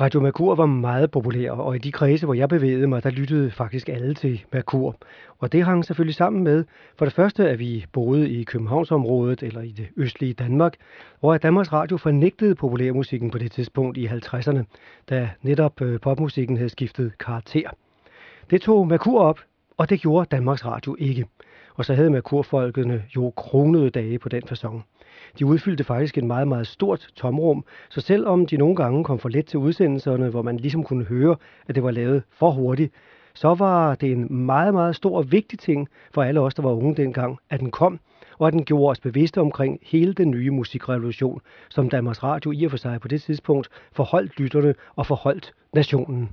Radio Merkur var meget populær, og i de kredse, hvor jeg bevægede mig, der lyttede faktisk alle til Merkur. Og det hang selvfølgelig sammen med, for det første, at vi boede i Københavnsområdet, eller i det østlige Danmark, hvor at Danmarks Radio fornægtede populærmusikken på det tidspunkt i 50'erne, da netop øh, popmusikken havde skiftet karakter. Det tog Merkur op, og det gjorde Danmarks Radio ikke. Og så havde Merkurfolkene jo kronede dage på den fasong. De udfyldte faktisk et meget, meget stort tomrum, så selvom de nogle gange kom for let til udsendelserne, hvor man ligesom kunne høre, at det var lavet for hurtigt, så var det en meget, meget stor og vigtig ting for alle os, der var unge dengang, at den kom, og at den gjorde os bevidste omkring hele den nye musikrevolution, som Danmarks Radio i og for sig på det tidspunkt forholdt lytterne og forholdt nationen.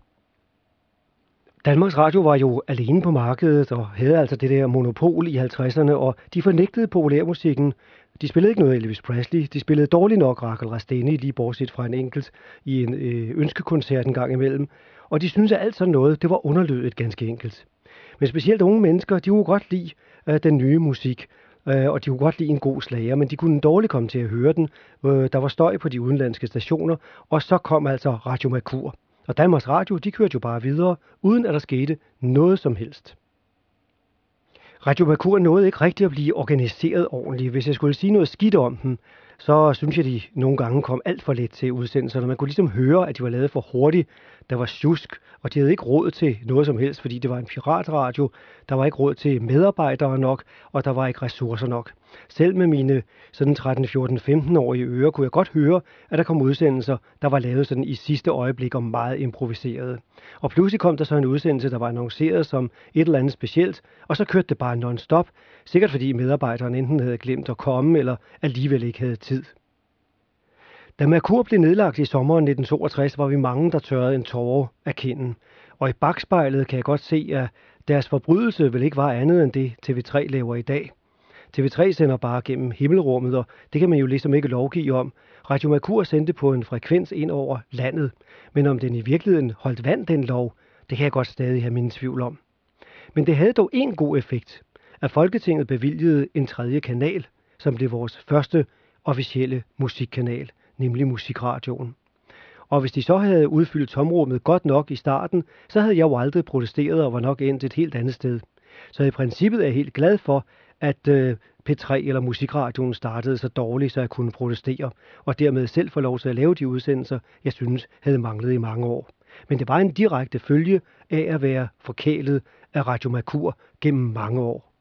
Danmarks Radio var jo alene på markedet og havde altså det der monopol i 50'erne, og de fornægtede populærmusikken. De spillede ikke noget Elvis Presley, de spillede dårligt nok Rachel Rasteni, lige bortset fra en enkelt i en øh, ønskekoncert en gang imellem. Og de syntes, at alt sådan noget, det var underlødet ganske enkelt. Men specielt unge mennesker, de kunne godt lide øh, den nye musik, øh, og de kunne godt lide en god slager, men de kunne dårligt komme til at høre den. Øh, der var støj på de udenlandske stationer, og så kom altså Radio Merkur. Og Danmarks Radio, de kørte jo bare videre, uden at der skete noget som helst. Radio Merkur nåede ikke rigtig at blive organiseret ordentligt. Hvis jeg skulle sige noget skidt om dem, så synes jeg, de nogle gange kom alt for let til udsendelserne. Man kunne ligesom høre, at de var lavet for hurtigt. Der var sjusk, og de havde ikke råd til noget som helst, fordi det var en piratradio. Der var ikke råd til medarbejdere nok, og der var ikke ressourcer nok. Selv med mine sådan 13, 14, 15 år i ører, kunne jeg godt høre, at der kom udsendelser, der var lavet sådan i sidste øjeblik og meget improviseret. Og pludselig kom der så en udsendelse, der var annonceret som et eller andet specielt, og så kørte det bare non-stop, sikkert fordi medarbejderen enten havde glemt at komme, eller alligevel ikke havde tid. Da Merkur blev nedlagt i sommeren 1962, var vi mange, der tørrede en tårer af kinden. Og i bagspejlet kan jeg godt se, at deres forbrydelse vel ikke var andet end det, TV3 laver i dag. TV3 sender bare gennem himmelrummet, og det kan man jo ligesom ikke lovgive om. Radio Merkur sendte på en frekvens ind over landet, men om den i virkeligheden holdt vand, den lov, det kan jeg godt stadig have mine tvivl om. Men det havde dog en god effekt, at Folketinget bevilgede en tredje kanal, som blev vores første officielle musikkanal – nemlig musikradioen. Og hvis de så havde udfyldt tomrummet godt nok i starten, så havde jeg jo aldrig protesteret og var nok endt et helt andet sted. Så i princippet er jeg helt glad for, at øh, P3 eller musikradioen startede så dårligt, så jeg kunne protestere, og dermed selv få lov til at lave de udsendelser, jeg synes havde manglet i mange år. Men det var en direkte følge af at være forkælet af Radio Makur gennem mange år.